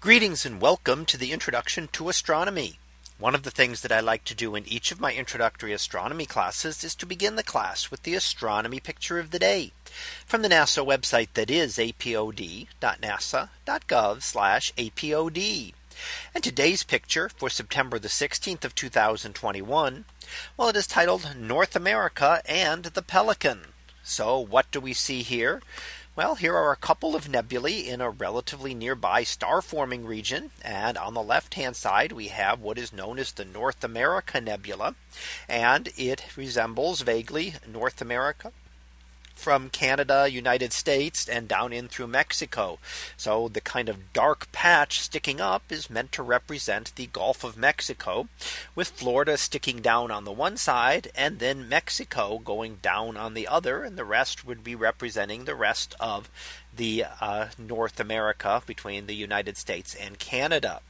Greetings and welcome to the introduction to astronomy. One of the things that I like to do in each of my introductory astronomy classes is to begin the class with the astronomy picture of the day from the NASA website that is apod.nasa.gov apod. And today's picture for September the 16th of 2021. Well, it is titled North America and the Pelican. So what do we see here? Well, here are a couple of nebulae in a relatively nearby star forming region. And on the left hand side, we have what is known as the North America Nebula. And it resembles vaguely North America from Canada, United States and down in through Mexico. So the kind of dark patch sticking up is meant to represent the Gulf of Mexico with Florida sticking down on the one side and then Mexico going down on the other and the rest would be representing the rest of the uh, North America between the United States and Canada.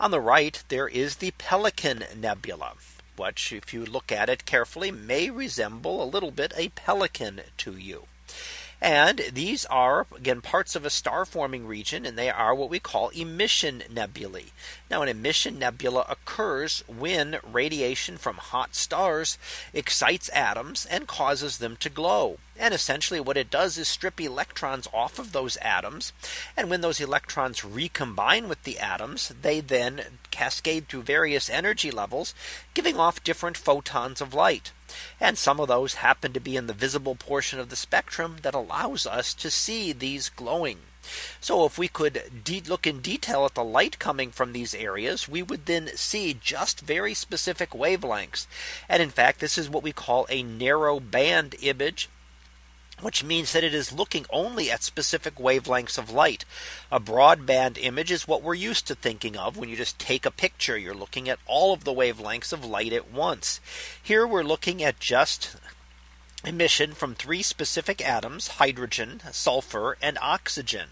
On the right, there is the Pelican Nebula which if you look at it carefully may resemble a little bit a pelican to you. And these are again parts of a star forming region and they are what we call emission nebulae. Now an emission nebula occurs when radiation from hot stars excites atoms and causes them to glow. And essentially what it does is strip electrons off of those atoms. And when those electrons recombine with the atoms, they then cascade through various energy levels, giving off different photons of light. And some of those happen to be in the visible portion of the spectrum that allows us to see these glowing. So if we could look in detail at the light coming from these areas, we would then see just very specific wavelengths. And in fact, this is what we call a narrow band image which means that it is looking only at specific wavelengths of light. A broadband image is what we're used to thinking of when you just take a picture. You're looking at all of the wavelengths of light at once. Here we're looking at just emission from three specific atoms hydrogen sulfur and oxygen.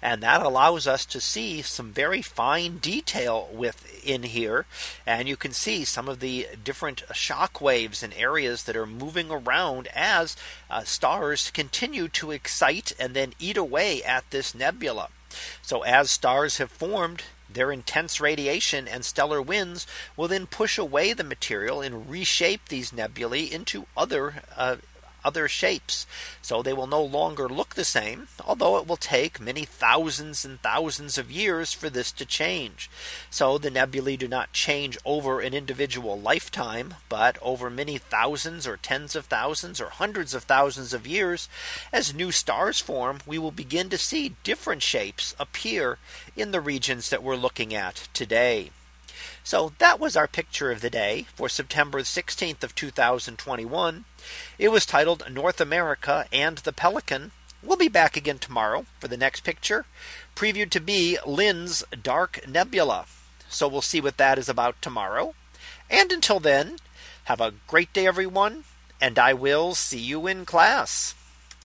And that allows us to see some very fine detail within here. And you can see some of the different shock waves and areas that are moving around as uh, stars continue to excite and then eat away at this nebula. So as stars have formed their intense radiation and stellar winds will then push away the material and reshape these nebulae into other uh, other shapes. So they will no longer look the same, although it will take many thousands and thousands of years for this to change. So the nebulae do not change over an individual lifetime, but over many thousands or tens of thousands or hundreds of thousands of years, as new stars form, we will begin to see different shapes appear in the regions that we're looking at today. So that was our picture of the day for September 16th of 2021. It was titled North America and the Pelican. We'll be back again tomorrow for the next picture previewed to be Lynds Dark Nebula. So we'll see what that is about tomorrow. And until then, have a great day, everyone, and I will see you in class.